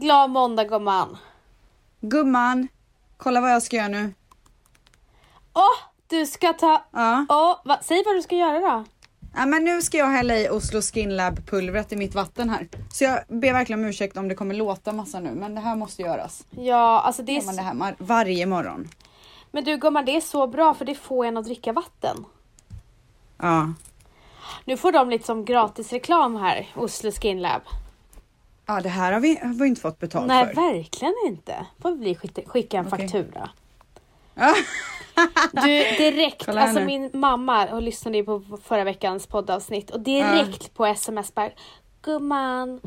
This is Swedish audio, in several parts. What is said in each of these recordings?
Glad måndag gumman. Gumman, kolla vad jag ska göra nu. Åh, du ska ta... Ja. Åh, va, säg vad du ska göra då. ja, men nu ska jag hälla i Oslo Skin Lab pulvret i mitt vatten här. Så jag ber verkligen om ursäkt om det kommer låta massa nu, men det här måste göras. Ja, alltså det Gör man är... det här varje morgon. Men du gumman, det är så bra för det får en att dricka vatten. Ja. Nu får de lite som gratis reklam här, Oslo Skin Lab. Ja, det här har vi, har vi inte fått betalt Nej, för. verkligen inte. Får vi skicka, skicka en Okej. faktura. Du, direkt, alltså min mamma hon lyssnade på förra veckans poddavsnitt och direkt på sms bara Gumman,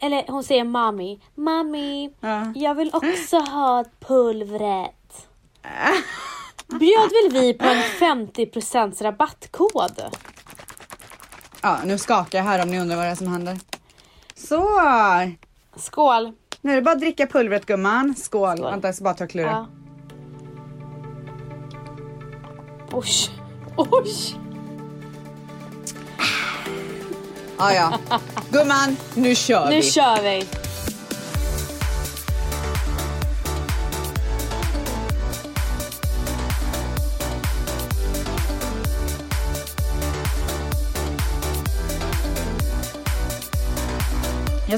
eller hon säger mami, mami, Ja. jag vill också ha pulvret. Bjöd väl vi på en 50% rabattkod? ja, nu skakar jag här om ni undrar vad det är som händer. Så, Skål! nu är det bara att dricka pulvret gumman. Skål. Skål. Vänta, jag ska bara ta klura. Ja. Oj, oj! Ja, ja. Gumman, nu kör Nu vi. kör vi!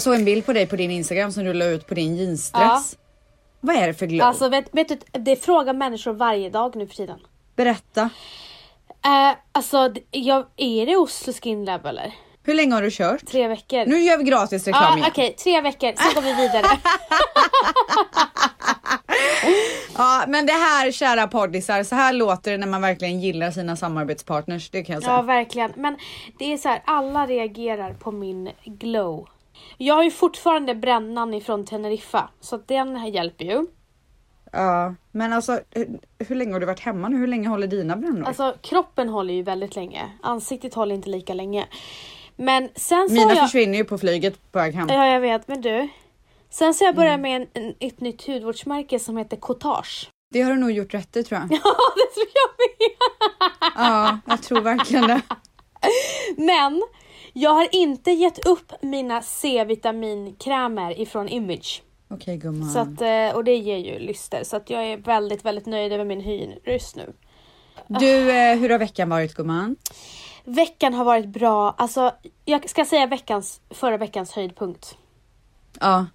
Jag såg en bild på dig på din Instagram som du la ut på din jeansdress. Vad är det för glow? Alltså vet, vet du, det frågar människor varje dag nu för tiden. Berätta. Eh, alltså, jag, är det Oslo Skin Lab eller? Hur länge har du kört? Tre veckor? Nu gör vi gratis Ja, reklam okej, igen. tre veckor, sen går vi vidare. Ja, men det här kära poddisar, så här låter det när man verkligen gillar sina samarbetspartners. Det kan jag säga. ja, verkligen. Men det är så här, alla reagerar på min glow. Jag har ju fortfarande brännan ifrån Teneriffa, så att den här hjälper ju. Ja, men alltså hur, hur länge har du varit hemma nu? Hur länge håller dina brännor? Alltså kroppen håller ju väldigt länge, ansiktet håller inte lika länge. Men sen så Mina jag... försvinner ju på flyget på väg hem. Ja, jag vet, men du. Sen så jag börjat Mm. med en, en, ett nytt hudvårdsmärke som heter Cotage. Det har du nog gjort rätt i tror jag. Ja, det tror jag med. Ja, jag tror verkligen det. Men jag har inte gett upp mina C-vitaminkrämer ifrån Image. Okej gumman. Så att, eh, och det ger ju lyster. Så att jag är väldigt, väldigt nöjd över min hyrröst nu. Du, eh, hur har veckan varit gumman? Veckan har varit bra. Alltså, jag ska säga veckans, förra veckans höjdpunkt. Ja.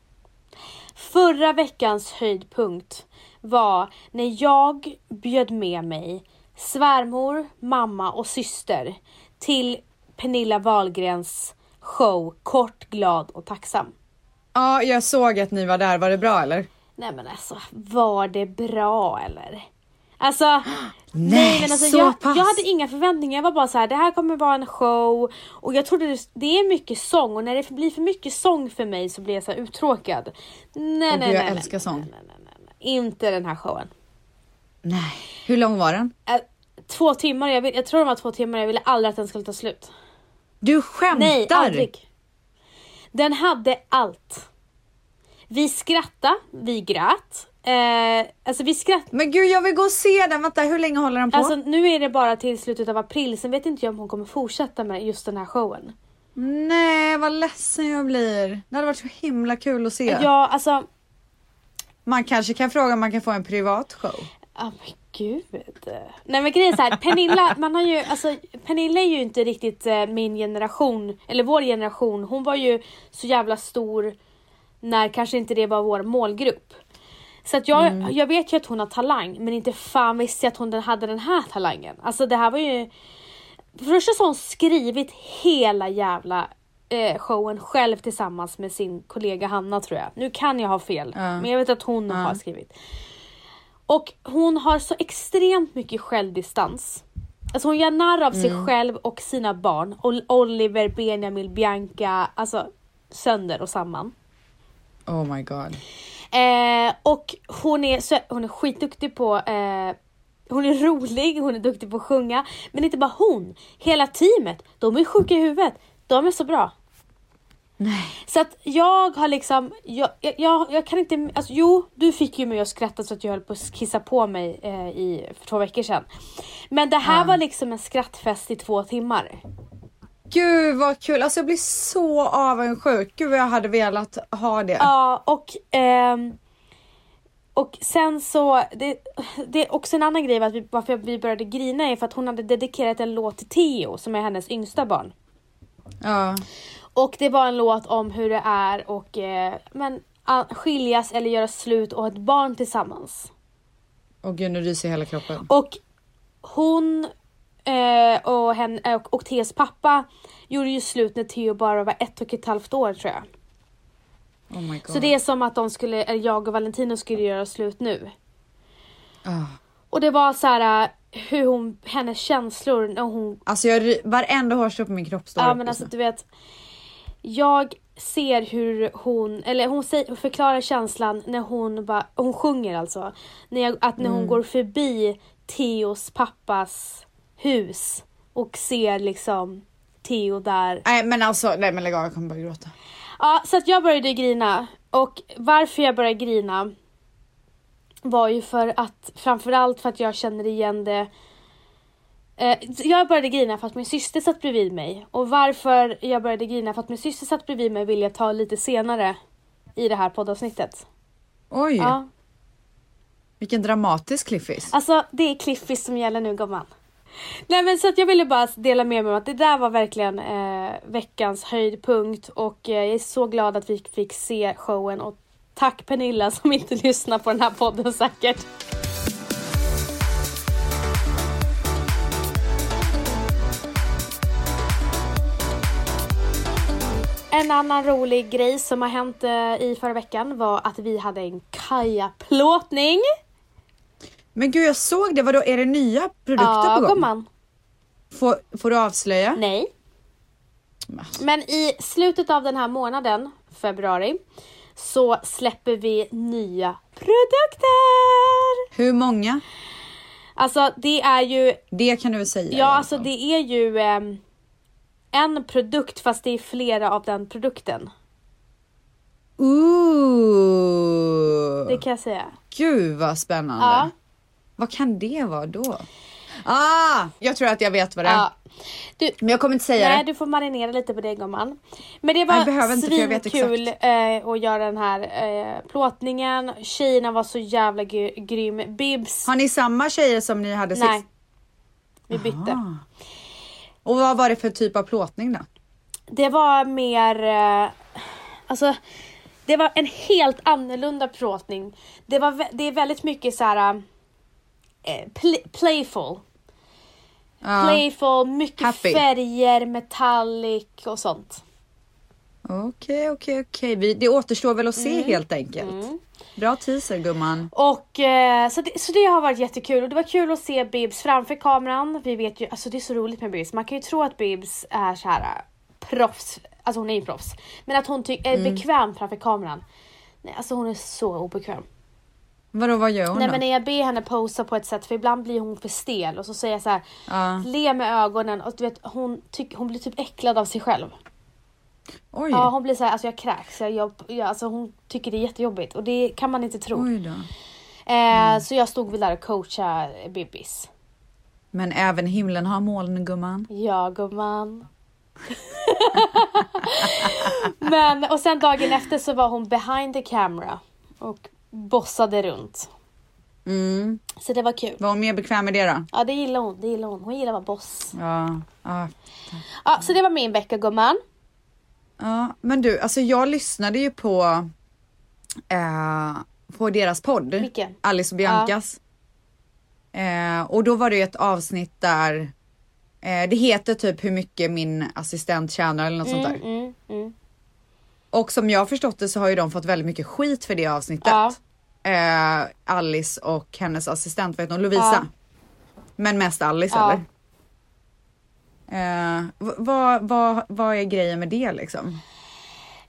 Förra veckans höjdpunkt var när jag bjöd med mig svärmor, mamma och syster till Pernilla Wahlgrens show Kort, glad och tacksam. Ja, jag såg att ni var där. Var det bra eller? Nej men alltså, var det bra eller? Alltså, nej, Nej, men alltså så jag, pass. jag hade inga förväntningar. Jag var bara så här, det här kommer vara en show och jag trodde det, det är mycket sång och när det blir för mycket sång för mig så blir jag så uttråkad. Nej, Åh, nej, jag nej, älskar nej, sång. Nej, nej, nej, nej. Inte den här showen. Nej. Hur lång var den? Äh, två timmar, jag, vill, jag tror det var två timmar, jag ville aldrig att den skulle ta slut. Du skämtar? Nej, aldrig. Den hade allt. Vi skrattade, vi grät. Eh, alltså vi skrattade. Men gud, jag vill gå och se den. Vänta, hur länge håller den på? Alltså nu är det bara till slutet av april, sen vet inte jag om hon kommer fortsätta med just den här showen. Nej, vad ledsen jag blir. Det hade varit så himla kul att se. Ja, alltså, Man kanske kan fråga om man kan få en privat show. Ja men gud. Nej men grejen är så här, Pernilla, man har ju, alltså Pernilla är ju inte riktigt eh, min generation, eller vår generation. Hon var ju så jävla stor när kanske inte det var vår målgrupp. Så att jag, jag vet ju att hon har talang, men inte fan visste jag att hon hade den här talangen. Alltså det här var ju... För första så har hon skrivit hela jävla eh, showen själv tillsammans med sin kollega Hanna tror jag. Nu kan jag ha fel, Ja. men jag vet att hon Ja. har skrivit. Och hon har så extremt mycket självdistans. Alltså hon gör narr av sig själv och sina barn. Ol- Oliver, Benjamin, Bianca, alltså sönder och samman. Oh my god. Eh, och hon är, så, hon är skitduktig på eh, hon är rolig, hon är duktig på att sjunga. Men inte bara hon, hela teamet, de är sjuka i huvudet. De är så bra. Nej. Så att jag har liksom, jag, jag, jag, kan inte, alltså jo, du fick ju mig att skratta så att jag höll på att kissa på mig eh, i, för två veckor sedan. Men det här Ja. var liksom en skrattfest i två timmar. Gud vad kul, alltså jag blir så avundsjuk. Gud vad jag hade velat ha det. Ja, och, ehm, och sen så, det, det är också en annan grej att vi, varför vi började grina är för att hon hade dedikerat en låt till Theo som är hennes yngsta barn. Ja. Och det var en låt om hur det är och eh, men, a- skiljas eller göra slut och ha ett barn tillsammans. Och gud nu ryser hela kroppen. Och hon eh, och, hen, och, och Theos pappa gjorde ju slut när Theo bara var ett och ett halvt år tror jag. Oh. Så det är som att de skulle, eller jag och Valentino skulle göra slut nu. Ah. Och det var så här äh, hur hon, hennes känslor när hon, Alltså jag, varenda hårstrå på min kropp står ja men alltså nu. du vet. Jag ser hur hon, eller hon säger, förklarar känslan när hon bara, hon sjunger alltså. När jag, att när hon Mm. går förbi Theos pappas hus och ser liksom Theo där. Nej men alltså, nej men lägg av jag kommer bara gråta. Ja, så att jag började grina. Och varför jag började grina var ju för att, framförallt för att jag känner igen det. Eh, jag började grina för att min syster satt bredvid mig. Och varför jag började grina för att min syster satt bredvid mig vill jag ta lite senare i det här poddavsnittet. Oj, Ja, vilken dramatisk cliffis. alltså det är Cliffis som gäller nu gumman. Nej men så att jag ville bara dela med mig om att det där var verkligen eh, veckans höjdpunkt och eh, jag är så glad att vi fick se showen och tack Pernilla som inte lyssnar på den här podden säkert. En annan rolig grej som har hänt eh, i förra veckan var att vi hade en kajaplåtning. Men gud jag såg det, vadå är det nya produkter Ja, på gång? gumman. Får, får du avslöja? Nej. Men i slutet av den här månaden, februari, så släpper vi nya produkter! Hur många? Alltså det är ju, Det kan du väl säga? ja alltså det är ju ehm, en produkt fast det är flera av den produkten. Ooh. Det kan jag säga. Gud vad spännande. Ja. Vad kan det vara då? Ah, jag tror att jag vet vad det är. ja. Du, Men jag kommer inte säga nej det. du får marinera lite på det gumman. Men det Nej, var svinkul eh, att göra den här eh, plåtningen. Tjejerna var så jävla gry- grym. Bibs, Har ni samma tjejer som ni hade sist? nej. Vi bytte. Ah. Och vad var det för typ av plåtning då? Det var mer, eh, alltså det var en helt annorlunda plåtning. Det, var, det är väldigt mycket så här eh, pl- playful. Ja. Playful, mycket Happy. färger, metallic och sånt. Okej, okej, okej. Vi- Det återstår väl att se helt enkelt. Mm. Bra teaser gumman. Och eh, så, det, så det har varit jättekul och det var kul att se Bibs framför kameran. Vi vet ju, alltså det är så roligt med Bibs. Man kan ju tro att Bibs är så här eh, proffs, alltså hon är ju proffs. Men att hon är bekväm framför kameran. Nej, alltså hon är så obekväm. Vadå, vad gör hon Nej då? men när jag ber henne posa på ett sätt för ibland blir hon för stel och så säger jag så här, Ja. le med ögonen och du vet hon, tyck, hon blir typ äcklad av sig själv. Oj, Ja hon blir så här, alltså jag kräks, jag, jag, jag, alltså hon tycker det är jättejobbigt och det kan man inte tro. oj då. Eh, Så jag stod väl där och coachade Bibis. Men även himlen har moln gumman. Ja gumman. Men och sen dagen efter så var hon behind the camera och bossade runt. Mm. Så det var kul. Var hon mer bekväm med det då? Ja det gillar hon, det gillar hon. Hon gillar att vara boss. Ja. ja. Ja så det var min vecka gumman. Ja, men du, alltså jag lyssnade ju på, eh, på deras podd. Vilken? Alice och Biancas. Eh, och då var det ett avsnitt där eh, det heter typ hur mycket min assistent tjänar eller något sånt där. Mm, mm. Och som jag har förstått det så har ju de fått väldigt mycket skit för det avsnittet. Ja. Eh, Alice och hennes assistent, vad heter hon? Lovisa. Ja. Men mest Alice Ja. eller? Eh, vad, vad, vad är grejen med det liksom?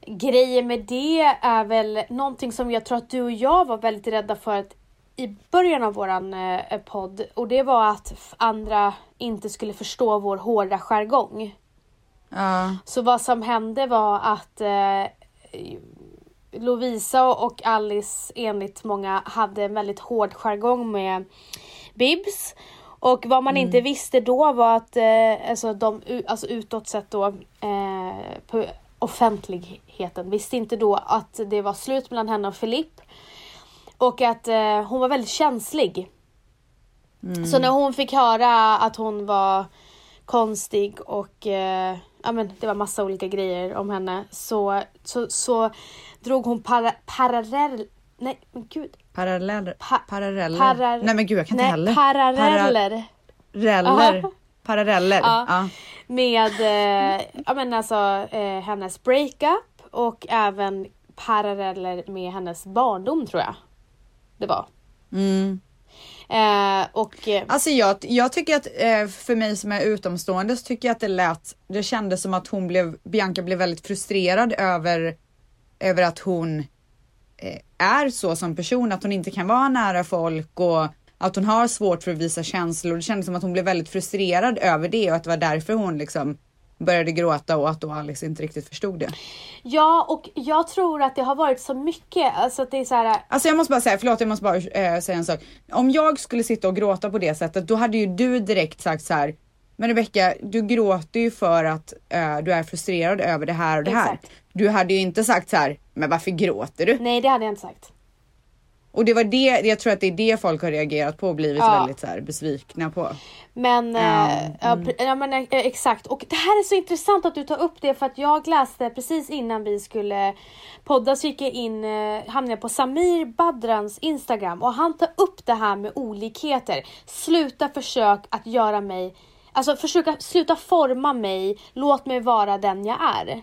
Grejen med det är väl någonting som jag tror att du och jag var väldigt rädda för att i början av våran eh, podd och det var att andra inte skulle förstå vår hårda jargong. Ja. Så vad som hände var att eh, Lovisa och Alice enligt många hade en väldigt hård jargong med Bibs. Och vad man inte visste då var att eh, alltså, de, alltså utåt sett då eh, på offentligheten visste inte då att det var slut mellan henne och Filip. Och att eh, hon var väldigt känslig. Så när hon fick höra att hon var konstig och eh, ja men det var massa olika grejer om henne så, så, så drog hon para, parallell, nej men gud. Paralleller. Pa- paralleller. parar- Nej men gud jag kan inte nej, heller. Paralleller. Paralleller. Paralleller. Ja. Ja. Med eh, ja, men alltså, eh, hennes breakup och även paralleller med hennes barndom tror jag. Det var. Mm. Eh, och eh, Alltså jag, jag tycker att eh, för mig som är utomstående så tycker jag att det lät, det kändes som att hon blev, Bianca blev väldigt frustrerad över, över att hon är så som person, att hon inte kan vara nära folk och att hon har svårt för att visa känslor. Det kändes som att hon blev väldigt frustrerad över det och att det var därför hon liksom började gråta och att då Alice inte riktigt förstod det. ja, och jag tror att det har varit så mycket, alltså att det är så här. Alltså jag måste bara säga, förlåt jag måste bara eh, säga en sak. Om jag skulle sitta och gråta på det sättet, då hade ju du direkt sagt så här. Men Rebecka, du gråter ju för att eh, du är frustrerad över det här och det här. Exakt. Du hade ju inte sagt så här, men varför gråter du? Nej, det hade jag inte sagt. Och det var det, jag tror att det är det folk har reagerat på och blivit Ja. väldigt så här besvikna på. Men, Ja, eh, ja, pre- ja, men eh, exakt. Och det här är så intressant att du tar upp det för att jag läste precis innan vi skulle podda så gick jag in, hamnade jag på Samir Badrans Instagram och han tar upp det här med olikheter. Sluta försök att göra mig, alltså försöka sluta forma mig, låt mig vara den jag är.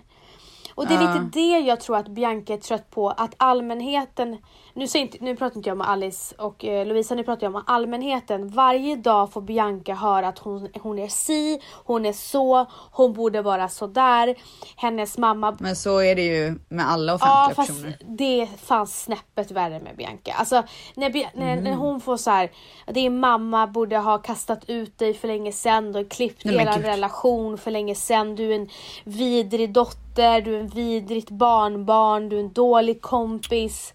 Och det är Ja. lite det jag tror att Bianca är trött på, att allmänheten, nu, inte, nu pratar inte jag om Alice och eh, Lovisa, nu pratar jag om allmänheten. Varje dag får Bianca höra att hon, hon är si, hon är så, hon borde vara så där. hennes mamma Men så är det ju med alla Ja offentliga fast personer. det är fan snäppet värre med Bianca. Alltså när, Bi- när, när hon får så här, din mamma borde ha kastat ut dig för länge sedan och klippt Nej, er relation för länge sedan. Du är en vidrig dotter, du är en vidrigt barnbarn, du är en dålig kompis.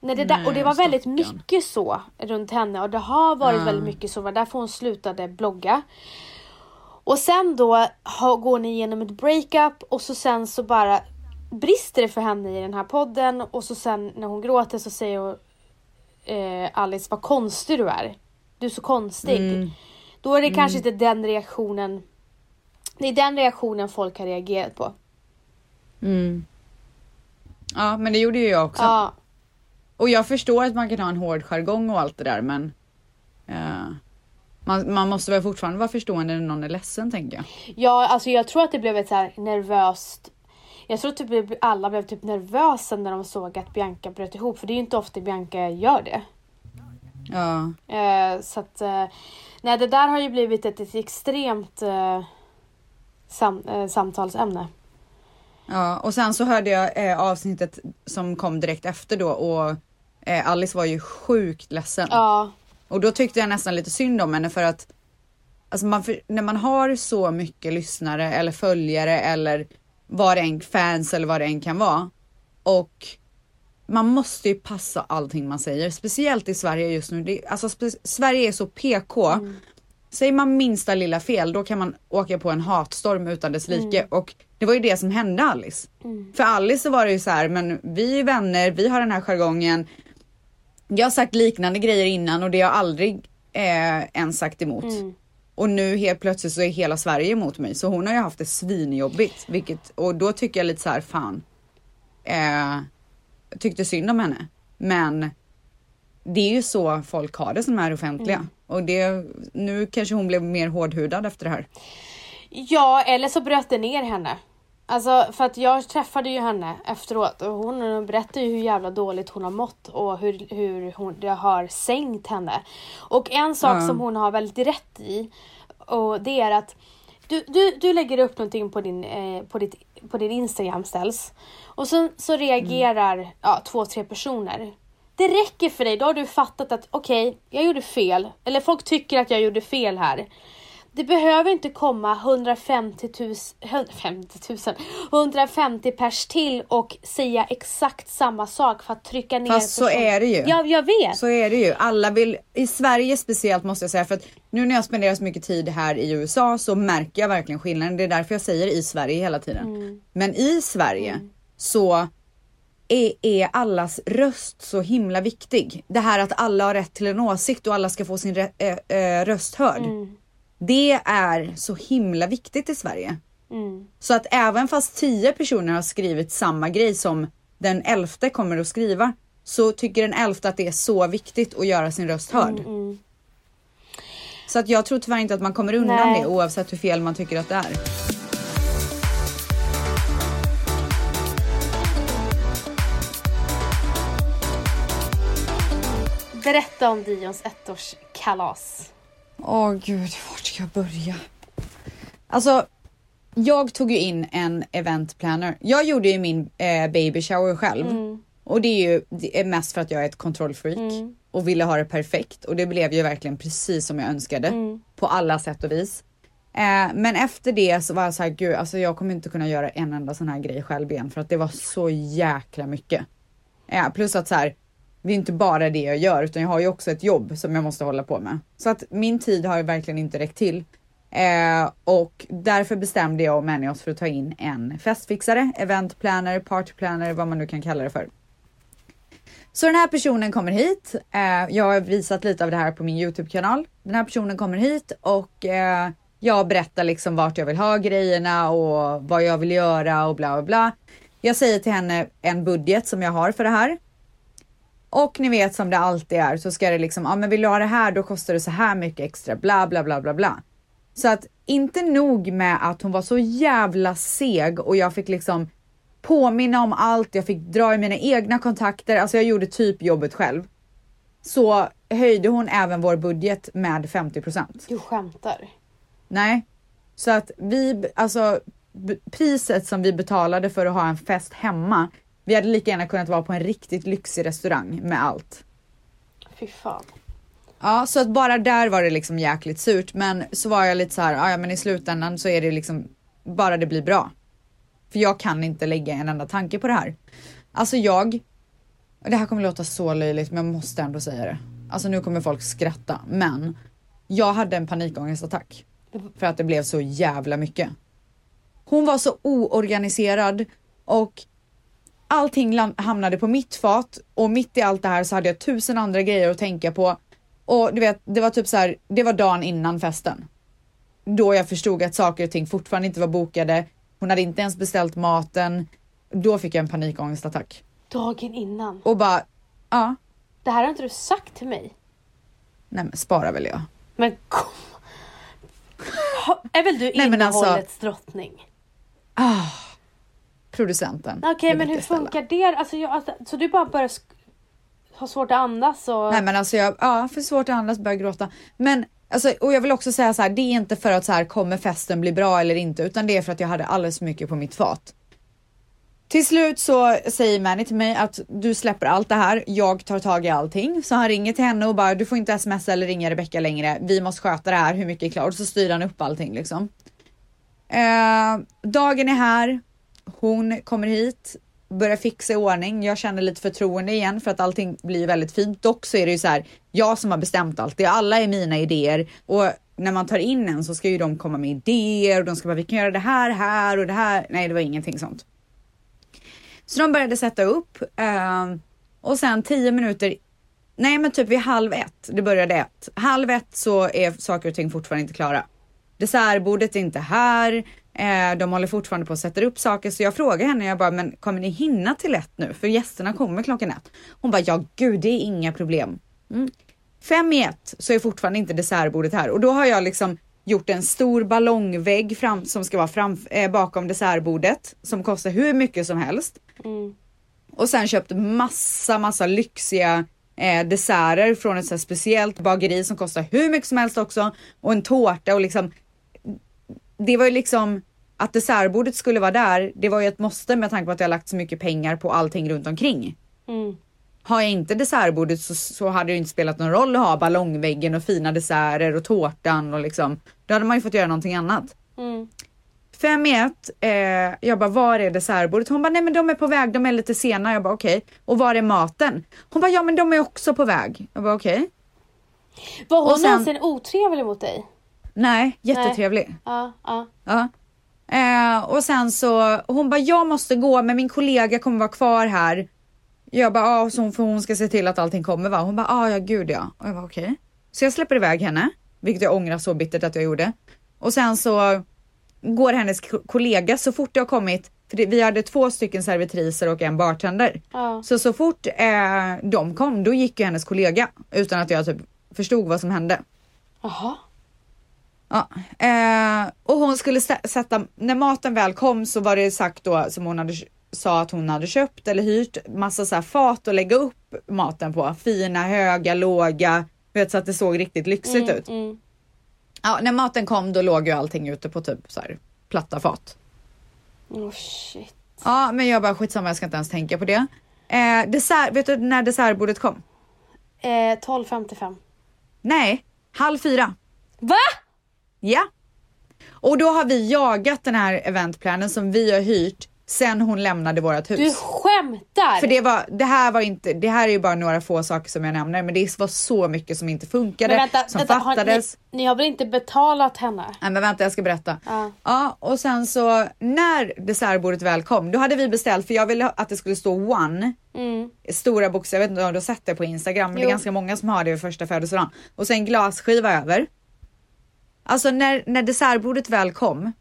När det där, Nej, och det var väldigt mycket så runt henne och det har varit Ja. väldigt mycket så. Det var därför hon slutade blogga. Och sen då har, går ni igenom ett breakup och så sen så bara brister det för henne i den här podden och så sen när hon gråter så säger hon eh, Alice vad konstig du är. Du är så konstig. Mm. Då är det kanske inte den reaktionen det är den reaktionen folk har reagerat på. Mm. Ja men det gjorde ju jag också. Ja, Och jag förstår att man kan ha en hård jargong och allt det där men eh, man, man måste väl fortfarande vara förstående när någon är ledsen tänker jag. ja alltså jag tror att det blev ett så nervöst jag tror att typ alla blev typ nervösa när de såg att Bianca bröt ihop för det är ju inte ofta Bianca gör det. Ja. Eh, så att, eh, nej det där har ju blivit ett, ett extremt eh, sam, samtalsämne. Ja, och sen så hörde jag avsnittet som kom direkt efter då och eh, Alice var ju sjukt ledsen. Ja, Och då tyckte jag nästan lite synd om henne för att alltså man, för, när man har så mycket lyssnare eller följare eller vad det än, fans eller vad det än kan vara. Och man måste ju passa allting man säger, speciellt i Sverige just nu. Det, alltså Sverige är så PK. Säger man minsta lilla fel, då kan man åka på en hatstorm utan dess like. Och det var ju det som hände Alice. För Alice så var det ju så här, men vi är vänner, vi har den här jargongen. Jag har sagt liknande grejer innan och det har jag aldrig eh, ens sagt emot. Mm. Och nu helt plötsligt så är hela Sverige emot mig. Så hon har ju haft det svinjobbigt. Vilket, och då tycker jag lite så här, fan. Eh, jag tyckte synd om henne. Men det är ju så folk har det som är offentliga. Mm. Och det, nu kanske hon blev mer hårdhudad efter det här. ja eller så bröt det ner henne. Alltså för att jag träffade ju henne efteråt och hon berättade ju hur jävla dåligt hon har mått och hur, hur hon, det har sänkt henne. Och en sak Ja. som hon har väldigt rätt i och det är att du, du, du lägger upp någonting på din, eh, på ditt, på din Instagram ställs och sen så reagerar ja, två, tre personer. Det räcker för dig, då har du fattat att okej, jag gjorde fel. Eller folk tycker att jag gjorde fel här. Det behöver inte komma 150 000, 150 000, 150 pers till och säga exakt samma sak för att trycka ner Fast så är det ju. Ja, jag vet. Så är det ju. Alla vill, i Sverige speciellt måste jag säga, för att nu när jag spenderar så mycket tid här i USA så märker jag verkligen skillnaden. Det är därför jag säger i Sverige hela tiden. Mm. Men i Sverige så är, är allas röst så himla viktig. Det här att alla har rätt till en åsikt och alla ska få sin rä- äh, äh, röst hörd. Mm. Det är så himla viktigt i Sverige. Mm. Så att även fast tio personer har skrivit samma grej som den elfte kommer att skriva så tycker den elfte att det är så viktigt att göra sin röst hörd. Mm. Så att jag tror tyvärr inte att man kommer undan Nej. det oavsett hur fel man tycker att det är. Berätta om Dions ettårskalas. Åh gud, vart ska jag börja? Alltså, jag tog ju in en event planner. Jag gjorde ju min eh, baby shower själv. Och det är ju det är mest för att jag är ett kontrollfreak och ville ha det perfekt. Och det blev ju verkligen precis som jag önskade. På alla sätt och vis. Eh, men efter det så var jag så här, gud alltså jag kommer inte kunna göra en enda sån här grej själv igen för att det var så jäkla mycket. Eh, plus att så här, det är inte bara det jag gör utan jag har ju också ett jobb som jag måste hålla på med. Så att min tid har ju verkligen inte räckt till. Eh, och därför bestämde jag och Manny oss för att ta in en festfixare, eventplaner, partyplaner, vad man nu kan kalla det för. Så den här personen kommer hit. Eh, jag har visat lite av det här på min Youtube-kanal. Den här personen kommer hit och eh, jag berättar liksom vart jag vill ha grejerna och vad jag vill göra och bla bla bla. Jag säger till henne en budget som jag har för det här. Och ni vet som det alltid är så ska det liksom, ja men vill du ha det här då kostar det så här mycket extra, bla bla bla bla bla. Så att inte nog med att hon var så jävla seg och jag fick liksom påminna om allt, jag fick dra i mina egna kontakter, alltså jag gjorde typ jobbet själv. Så höjde hon även vår budget med 50% Du skämtar. Nej, så att vi, alltså priset som vi betalade för att ha en fest hemma, vi hade lika gärna kunnat vara på en riktigt lyxig restaurang med allt. Fy fan. Ja, så att bara där var det liksom jäkligt surt, men så var jag lite så här, "Ja, ja men i slutändan så är det liksom bara det blir bra. För jag kan inte lägga en enda tanke på det här. Alltså jag, det här kommer låta så löjligt men jag måste ändå säga det. Alltså nu kommer folk skratta, men jag hade en panikångestattack. För att det blev så jävla mycket. Hon var så oorganiserad och allting hamnade på mitt fat och mitt i allt det här så hade jag tusen andra grejer att tänka på. Och du vet, det var typ så här, det var dagen innan festen. Då jag förstod att saker och ting fortfarande inte var bokade. Hon hade inte ens beställt maten. Då fick jag en panikångestattack. Dagen innan. Och bara, ja, Det här har inte du sagt till mig. nej men spara väl jag. Men kom. Är väl du Nej, alltså- innehållets drottning? Producenten. Okej det men hur funkar det? Alltså, jag, alltså, så du bara börjar ha svårt att andas och... Nej men alltså jag, ja för svårt att andas börja gråta. Men alltså, och jag vill också säga så här, det är inte för att så här kommer festen bli bra eller inte, utan det är för att jag hade alldeles för mycket på mitt fat. Till slut så säger Manny till mig att du släpper allt det här, jag tar tag i allting. Så han ringer till henne och bara du får inte smsa eller ringa Rebecca längre, vi måste sköta det här, hur mycket är klart? Och så styr han upp allting liksom. Eh, dagen är här, hon kommer hit, börjar fixa i ordning. Jag känner lite förtroende igen för att allting blir väldigt fint. Dock så är det ju så här, jag som har bestämt allt. Det är alla är mina idéer och när man tar in en så ska ju de komma med idéer och de ska bara vi kan göra det här här och det här. Nej, det var ingenting sånt. Så de började sätta upp ehm, och sen tio minuter Nej men typ vid halv ett, det började ett. Halv ett så är saker och ting fortfarande inte klara. Dessertbordet är inte här, de håller fortfarande på att sätta upp saker så jag frågar henne, jag bara men kommer ni hinna till ett nu? För gästerna kommer klockan ett. Hon bara ja gud det är inga problem. Mm. Fem i ett så är fortfarande inte dessertbordet här och då har jag liksom gjort en stor ballongvägg fram, som ska vara fram, eh, bakom dessertbordet som kostar hur mycket som helst. Mm. Och sen köpt massa, massa lyxiga eh, desserter från ett så speciellt bageri som kostar hur mycket som helst också. Och en tårta och liksom. Det var ju liksom att dessertbordet skulle vara där. Det var ju ett måste med tanke på att jag lagt så mycket pengar på allting runt omkring. Mm. har jag inte dessertbordet så, så hade det inte spelat någon roll att ha ballongväggen och fina desserter och tårtan och liksom. Då hade man ju fått göra någonting annat. Mm. Fem i ett, eh, jag bara var är dessertbordet? Hon bara nej men de är på väg, de är lite sena. Jag bara okej. Och var är maten? Hon bara ja men de är också på väg. Jag bara okej. Var hon Och sen- någonsin otrevlig mot dig? Nej, jättetrevlig. Ja, ja. Ja. Eh, och sen så, hon bara jag måste gå men min kollega kommer vara kvar här. Jag bara ja, så hon, för hon ska se till att allting kommer va? Hon bara ah, ja gud ja. Och jag bara okej. Så jag släpper iväg henne, vilket jag ångrar så bittert att jag gjorde. Och sen så går hennes ko- kollega så fort det har kommit, för det, vi hade två stycken servitriser och en bartender. ja. Så så fort eh, de kom, då gick ju hennes kollega utan att jag typ förstod vad som hände. Jaha. Ja, eh, och hon skulle sätta, när maten väl kom så var det sagt då som hon hade sa att hon hade köpt eller hyrt massa så här fat att lägga upp maten på. Fina, höga, låga, vet så att det såg riktigt lyxigt ut. Mm. Ja, när maten kom då låg ju allting ute på typ så här platta fat. Oh shit. Ja, men jag bara skitsamma, jag ska inte ens tänka på det. Eh, dessert, vet du när dessertbordet kom? Eh, 12.55. Nej, halv fyra. Va? Ja. Och då har vi jagat den här eventplanen som vi har hyrt sen hon lämnade vårt hus. Du skämtar? För det var, det här var inte, det här är ju bara några få saker som jag nämner, men det var så mycket som inte funkade, Men vänta, som vänta har fattades. ni, ni har väl inte betalat henne? Nej men vänta jag ska berätta. Ja. Ja och sen så när dessertbordet väl kom, då hade vi beställt för jag ville att det skulle stå one, Mm. stora bokstäver, jag vet inte om du har sett det på Instagram, men det Jo. är ganska många som har det vid första födelsedagen. Och sen glasskiva över. Alltså när, när dessertbordet väl kom,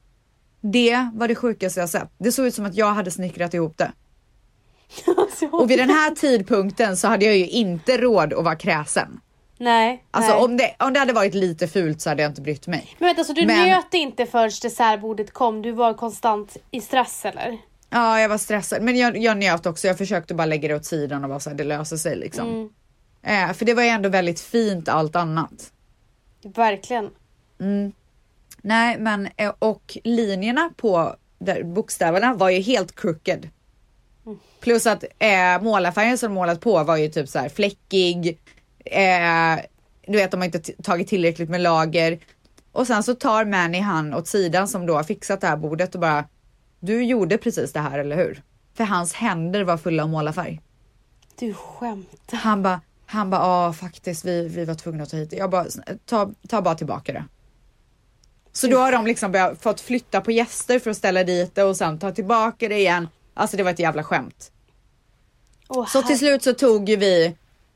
det var det sjukaste jag sett. Det såg ut som att jag hade snickrat ihop det. Och vid den här tidpunkten så hade jag ju inte råd att vara kräsen. Nej. Alltså nej. om det, om det hade varit lite fult så hade jag inte brytt mig. Men vänta, så du Men- njöt inte förrän dessertbordet kom? Du var konstant i stress eller? Ja, jag var stressad, men jag, jag njöt också. Jag försökte bara lägga det åt sidan och bara så här, det löser sig liksom. Mm. Eh, för det var ju ändå väldigt fint allt annat. Verkligen. Nej, men eh, och linjerna på där, bokstäverna var ju helt crooked. Plus att eh, målarfärgen som målat på var ju typ så här fläckig. Eh, du vet, de har inte tagit tillräckligt med lager. Och sen så tar Manny han åt sidan som då har fixat det här bordet och bara Du gjorde precis det här, eller hur? För hans händer var fulla av målarfärg. Du skämtar. Han bara, han bara, ja faktiskt, vi, vi var tvungna att ta hit det. Jag bara, ta, ta bara tillbaka det. Så då har de liksom fått flytta på gäster för att ställa dit det och sen ta tillbaka det igen. Alltså det var ett jävla skämt. Åh, Så till slut så tog ju vi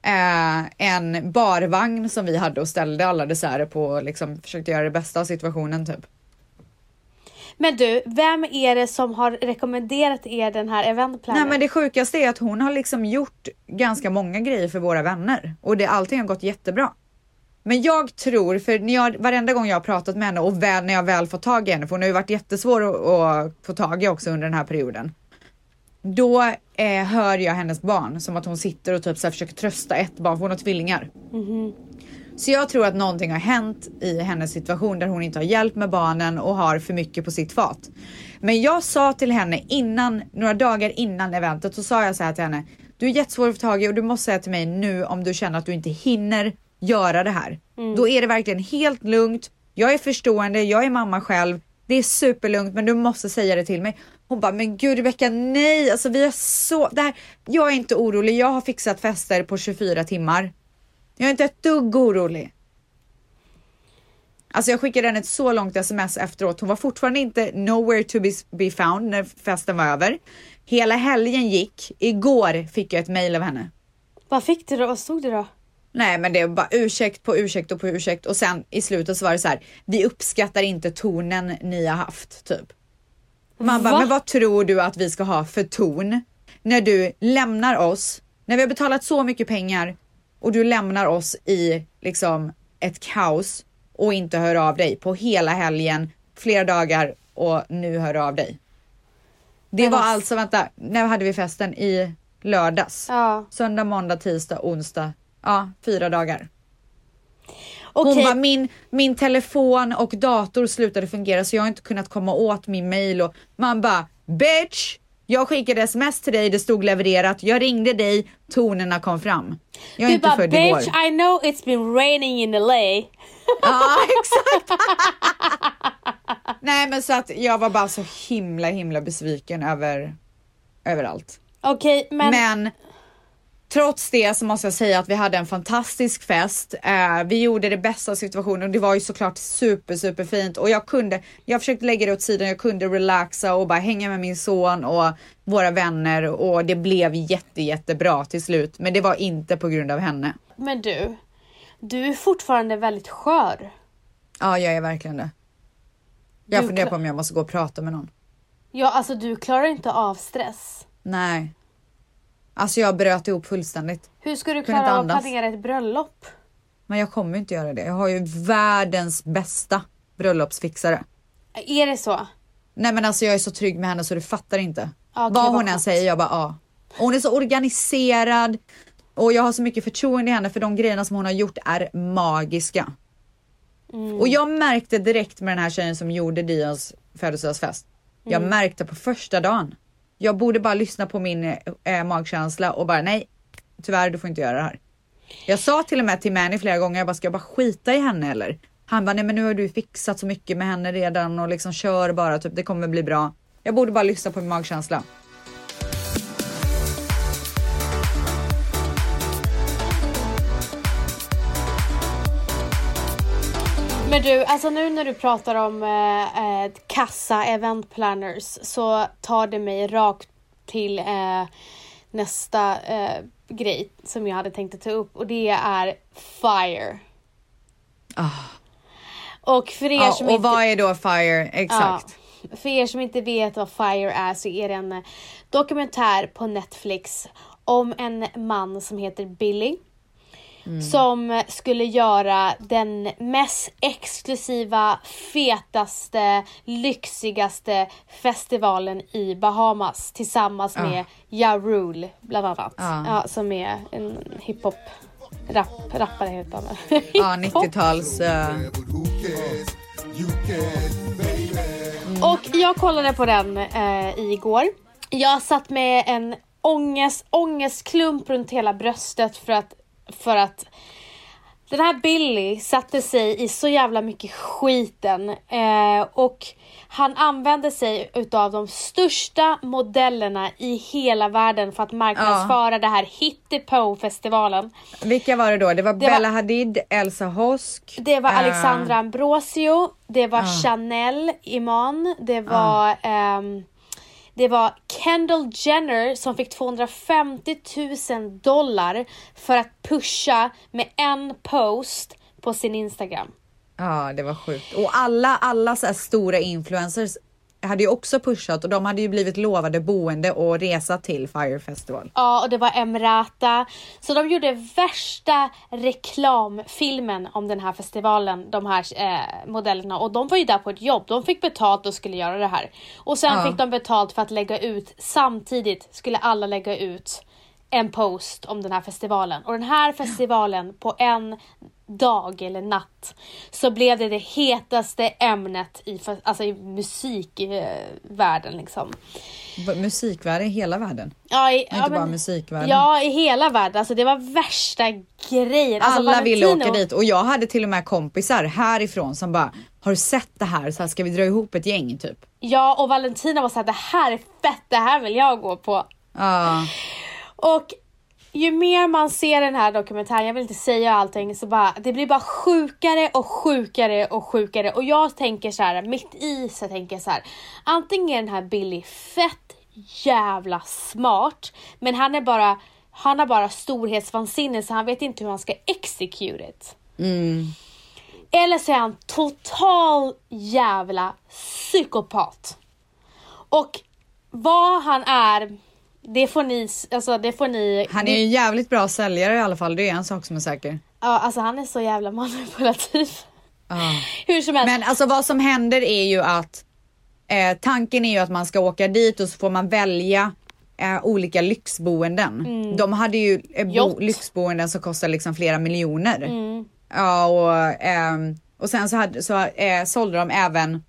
eh, en barvagn som vi hade och ställde alla desserter på och liksom försökte göra det bästa av situationen typ. Men du, vem är det som har rekommenderat er den här eventplanen? Nej men det sjukaste är att hon har liksom gjort ganska många grejer för våra vänner och det, allting har gått jättebra. Men jag tror, för när jag, varenda gång jag har pratat med henne och väl, när jag väl fått tag i henne, för hon har ju varit jättesvår att, att få tag i också under den här perioden. Då eh, hör jag hennes barn som att hon sitter och typ så här försöker trösta ett barn, för hon har tvillingar. Så jag tror att någonting har hänt i hennes situation där hon inte har hjälp med barnen och har för mycket på sitt fat. Men jag sa till henne innan, några dagar innan eventet, så sa jag så här till henne. Du är jättesvår att få tag i och du måste säga till mig nu om du känner att du inte hinner göra det här. Då är det verkligen helt lugnt. Jag är förstående, jag är mamma själv. Det är superlugnt men du måste säga det till mig. Hon bara, men gud Rebecka nej, alltså vi är så, det här, jag är inte orolig, jag har fixat fester på 24 timmar. Jag är inte ett dugg orolig. Alltså jag skickade henne ett så långt sms efteråt. Hon var fortfarande inte nowhere to be, be found när festen var över. Hela helgen gick. Igår fick jag ett mail av henne. Vad fick du då? Vad stod det då? Nej men det var bara ursäkt på ursäkt och på ursäkt och sen i slutet så var det så här. Vi uppskattar inte tonen ni har haft typ. Man bara, men vad tror du att vi ska ha för ton när du lämnar oss, när vi har betalat så mycket pengar och du lämnar oss i liksom ett kaos och inte hör av dig på hela helgen, flera dagar och nu hör av dig. Det Men var alltså, vänta, när hade vi festen? I lördags? Ja. Söndag, måndag, tisdag, onsdag. Ja, fyra dagar. Okej. Hon bara, min, min telefon och dator slutade fungera så jag har inte kunnat komma åt min mail och man bara, bitch! Jag skickade sms till dig, det stod levererat. Jag ringde dig, tonerna kom fram. Jag är Du inte bara född bitch igår. I know it's been raining in LA. Ja, exakt. Nej, men så att jag var bara så himla, himla besviken över, över allt. Okej men, Men trots det så måste jag säga att vi hade en fantastisk fest. Eh, vi gjorde det bästa av situationen och det var ju såklart super, super fint och jag kunde, jag försökte lägga det åt sidan, jag kunde relaxa och bara hänga med min son och våra vänner och det blev jätte, jättebra till slut. Men det var inte på grund av henne. men du, du är fortfarande väldigt skör. Ja, jag är verkligen det. Jag Du funderar på om jag måste gå och prata med någon. Ja alltså du klarar inte av stress. Nej. Alltså jag bröt ihop fullständigt. Hur ska du klara av att planera ett bröllop? Men jag kommer inte göra det. Jag har ju världens bästa bröllopsfixare. Är det så? Nej men alltså jag är så trygg med henne så du fattar inte. Okej, vad hon än säger, jag bara ja. Och Hon är så organiserad och jag har så mycket förtroende i henne för de grejerna som hon har gjort är magiska. Mm. Och jag märkte direkt med den här tjejen som gjorde Dions födelsedagsfest. Jag Mm. märkte på första dagen. Jag borde bara lyssna på min eh, eh, magkänsla och bara nej, tyvärr du får inte göra det här. Jag sa till och med till Manny flera gånger, jag bara ska jag bara skita i henne eller? Han bara nej men nu har du fixat så mycket med henne redan och liksom kör bara, typ det kommer bli bra. Jag borde bara lyssna på min magkänsla. Men du, alltså nu när du pratar om eh, eh, kassa event planners så tar det mig rakt till eh, nästa eh, grej som jag hade tänkt att ta upp och det är FIRE. Ah. Och för er Ja, som och inte... vad är då FIRE? Exakt. Ja, för er som inte vet vad FIRE är så är det en eh, dokumentär på Netflix om en man som heter Billy. Som eh, skulle göra den mest exklusiva, fetaste, lyxigaste festivalen i Bahamas tillsammans Ja. med Ja Rule bland annat. Ja. Ja, som är en hiphop rap, rappare heter han? Ja, Hiphop. 90-tals... eh, Och jag kollade på den eh, igår. Jag satt med en ångest, ångestklump runt hela bröstet för att, för att den här Billy satte sig i så jävla mycket skiten eh, och han använde sig utav de största modellerna i hela världen för att marknadsföra det här Hittepå-festivalen. vilka var det då? Det var var- Bella Hadid, Elsa Hosk. Det var eh, Alexandra Ambrosio, det var Ah. Chanel Iman, det var ehm, det var Kendall Jenner som fick 250 000 dollar för att pusha med en post på sin Instagram. Ja, det var sjukt. Och alla, alla så här stora influencers hade ju också pushat och de hade ju blivit lovade boende och resa till Fire Festival. Ja, och det var Emrata. Så de gjorde värsta reklamfilmen om den här festivalen, de här eh, modellerna. Och de var ju där på ett jobb, de fick betalt och skulle göra det här. Och sen Ja. fick de betalt för att lägga ut, samtidigt skulle alla lägga ut en post om den här festivalen. Och den här festivalen på en dag eller natt så blev det det hetaste ämnet i, alltså i musikvärlden liksom. Musikvärlden i hela världen. Ja, i, Inte ja, bara men- musikvärlden. Ja, i hela världen. Alltså det var värsta grejen. Alltså, Alla ville åka dit och jag hade till och med kompisar härifrån som bara har du sett det här? Så här ska vi dra ihop ett gäng typ? Ja, och Valentina var såhär, det här är fett, det här vill jag gå på. Ja, Och ju mer man ser den här dokumentären, jag vill inte säga allting, så bara, det blir bara sjukare och sjukare och sjukare. Och jag tänker så här, mitt i så tänker jag så här, antingen är den här Billy fett jävla smart, men han är bara, han har bara storhetsvansinne så han vet inte hur han ska execute it. mm. Eller så är han total jävla psykopat. Och vad han är, det får ni, alltså det får ni. han är ju en jävligt bra säljare i alla fall. Det är en sak som är säker. Ja, alltså han är så jävla manipulativ. Ja. Hur som helst. Men alltså vad som händer är ju att eh, tanken är ju att man ska åka dit och så får man välja eh, olika lyxboenden. De hade ju eh, lyxboenden som kostar liksom flera miljoner. Mm. Ja och, ehm, och sen så, hade, så eh, sålde de även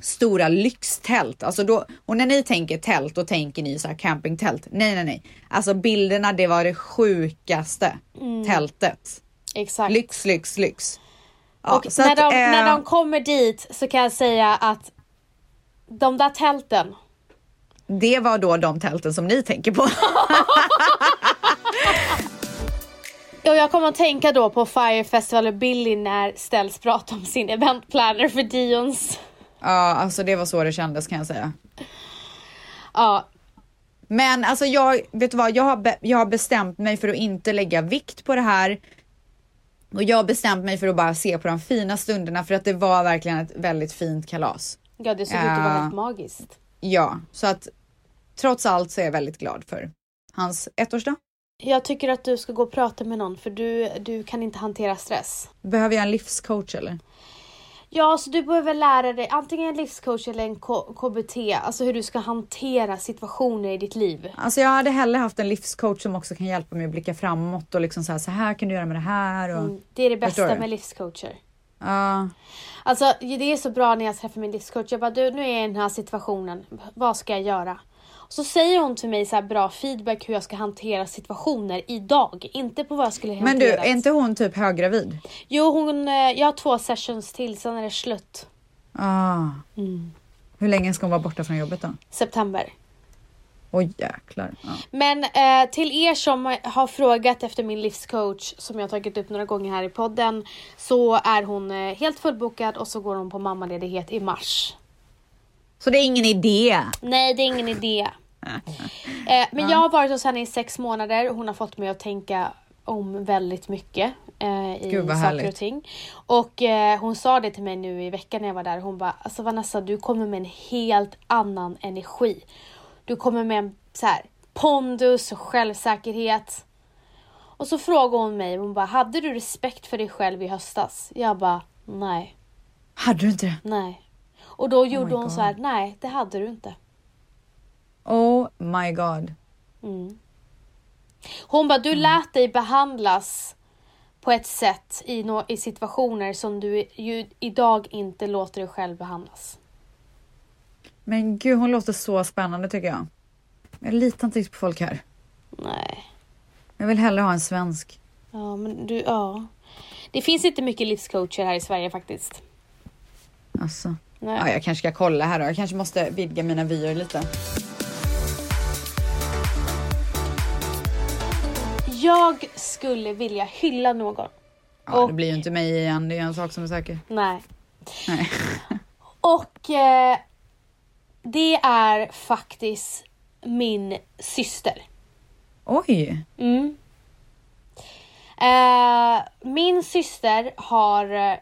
stora lyxtält. Alltså då, och när ni tänker tält, då tänker ni så här campingtält. Nej, nej, nej. Alltså bilderna, det var det sjukaste tältet. Exakt. Lyx, lyx, lyx. Ja, och när, att, de, eh, när de kommer dit så kan jag säga att de där tälten, Det var då de tälten som ni tänker på. och jag kommer att tänka då på Fire Festival och Billy när Stells pratar om sin eventplanner för Dions. Ja, alltså det var så det kändes kan jag säga. Ja, Men alltså jag, vet du vad, jag har, jag har bestämt mig för att inte lägga vikt på det här. Och jag har bestämt mig för att bara se på de fina stunderna för att det var verkligen ett väldigt fint kalas. ja det såg ut att vara Ja. helt magiskt. Ja, så att trots allt så är jag väldigt glad för hans ettårsdag. Jag tycker att du ska gå och prata med någon för du, du kan inte hantera stress. Behöver jag en livscoach eller? Ja, så du behöver lära dig antingen en livscoach eller en K- KBT, alltså hur du ska hantera situationer i ditt liv. Alltså jag hade hellre haft en livscoach som också kan hjälpa mig att blicka framåt och liksom så här, så här kan du göra med det här och Mm, det är det bästa med livscoacher. ja. Alltså det är så bra när jag träffar min livscoach. Jag bara, du nu är jag i den här situationen. Vad ska jag göra? Så säger hon till mig så här bra feedback hur jag ska hantera situationer idag. Inte på vad jag skulle Men du, hantera. är inte hon typ höggravid? Jo, hon, eh, jag har två sessions till, sen är det slut. Ah. Hur länge ska hon vara borta från jobbet då? September. Oj jäklar. Ja. Men eh, till er som har frågat efter min livscoach som jag tagit upp några gånger här i podden så är hon eh, helt fullbokad och så går hon på mammaledighet i mars. Så det är ingen idé? Nej, det är ingen idé. Eh, men jag har varit hos henne i sex månader och hon har fått mig att tänka om väldigt mycket eh, i Gud, saker härligt. och ting. Och eh, hon sa det till mig nu i veckan när jag var där. Hon bara, alltså Vanessa du kommer med en helt annan energi. Du kommer med en så här, pondus och självsäkerhet. Och så frågade hon mig, hon bara, hade du respekt för dig själv i höstas? Jag bara, nej, Hade du inte det? nej. Och då gjorde my hon God. så här, nej det hade du inte. Oh my god. Mm. Hon bara, du lät dig behandlas på ett sätt i, no- i situationer som du ju idag inte låter dig själv behandlas. Men gud hon låter så spännande tycker jag. Jag litar inte riktigt på folk här. Nej. Jag vill hellre ha en svensk. Ja, men du, ja. Det finns inte mycket livscoacher här i Sverige faktiskt. Alltså. Nej. Ja, jag kanske ska kolla här då. Jag kanske måste vidga mina vyer lite. Jag skulle vilja hylla någon. Ja, Och- det blir ju inte mig igen. Det är en sak som är säker. Nej. Nej. Och eh, det är faktiskt min syster. Oj! Mm. Eh, min syster har eh,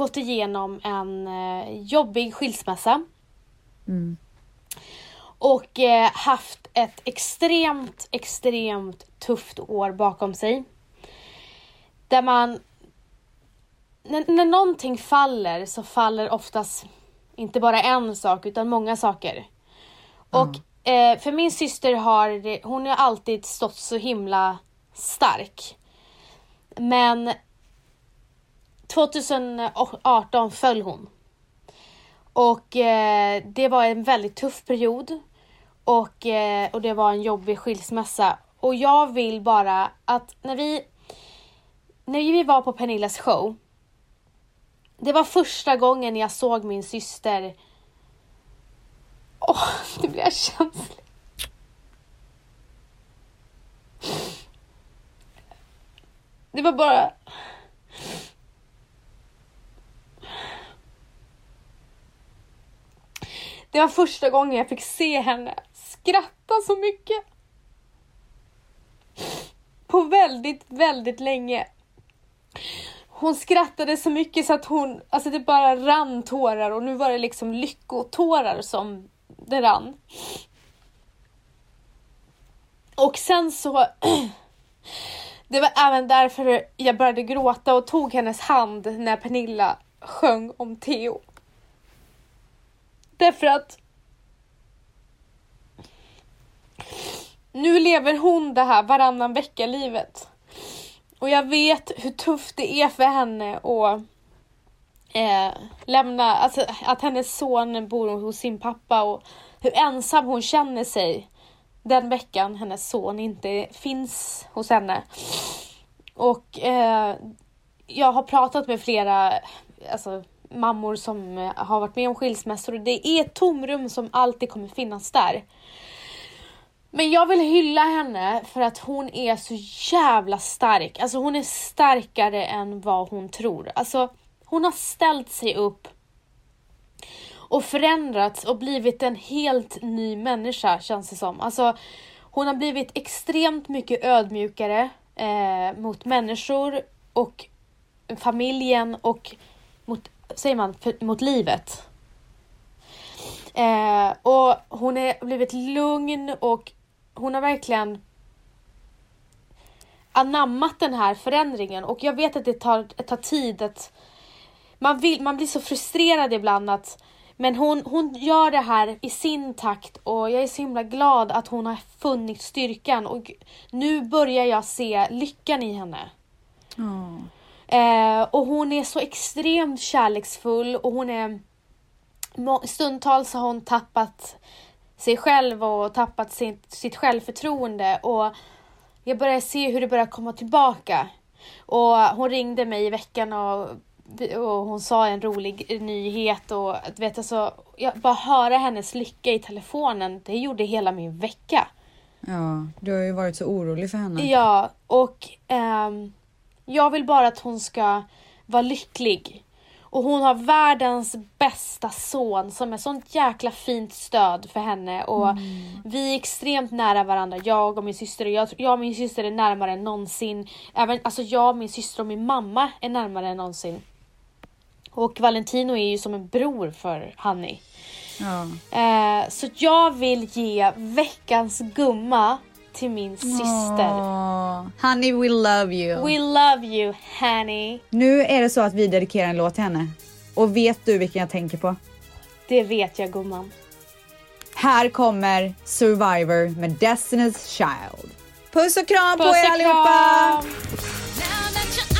gått igenom en eh, jobbig skilsmässa. Mm. Och eh, haft ett extremt, extremt tufft år bakom sig. Där man... När, när någonting faller så faller oftast inte bara en sak utan många saker. Och eh, för min syster har hon har alltid stått så himla stark. Men 2018 föll hon. Och eh, det var en väldigt tuff period. Och, eh, och det var en jobbig skilsmässa. Och jag vill bara att när vi, när vi var på Pernillas show. Det var första gången jag såg min syster. Åh, nu blir jag känslig. Det var bara... Det var första gången jag fick se henne skratta så mycket. På väldigt, väldigt länge. Hon skrattade så mycket så att hon, alltså det bara rann tårar och nu var det liksom lyckotårar som det rann. Och sen så Det var även därför jag började gråta och tog hennes hand när Pernilla sjöng om Theo. Därför att nu lever hon det här varannan vecka-livet. Och jag vet hur tufft det är för henne att eh, lämna, alltså att hennes son bor hos sin pappa och hur ensam hon känner sig den veckan hennes son inte finns hos henne. Och eh, jag har pratat med flera alltså, mammor som eh, har varit med om skilsmässor och det är ett tomrum som alltid kommer finnas där. Men jag vill hylla henne för att hon är så jävla stark. Alltså hon är starkare än vad hon tror. Alltså hon har ställt sig upp och förändrats och blivit en helt ny människa känns det som. Alltså hon har blivit extremt mycket ödmjukare eh, mot människor och familjen och mot, säger man, för, mot livet. Eh, och hon har blivit lugn och hon har verkligen anammat den här förändringen och jag vet att det tar, tar tid att man, vill, man blir så frustrerad ibland att men hon, hon gör det här i sin takt och jag är så himla glad att hon har funnit styrkan och nu börjar jag se lyckan i henne. Mm. Eh, och hon är så extremt kärleksfull och hon är stundtals har hon tappat sig själv och tappat sitt, sitt självförtroende och jag börjar se hur det börjar komma tillbaka. Och hon ringde mig i veckan och, och hon sa en rolig nyhet och vet alltså, jag bara höra hennes lycka i telefonen, det gjorde hela min vecka. Ja, du har ju varit så orolig för henne. Ja, och um, jag vill bara att hon ska vara lycklig. Och hon har världens bästa son som är sånt jäkla fint stöd för henne och mm. vi är extremt nära varandra, jag och min syster. Jag, jag och min syster är närmare än någonsin. Även, alltså jag, min syster och min mamma är närmare än någonsin. Och Valentino är ju som en bror för Hanni. Ja. Eh, så jag vill ge veckans gumma till min syster. Åh. Honey we love you. We love you honey. Nu är det så att vi dedikerar en låt till henne. Och vet du vilken jag tänker på? Det vet jag gumman. Här kommer Survivor med Destiny's Child. Puss och kram Puss på er allihopa! kram.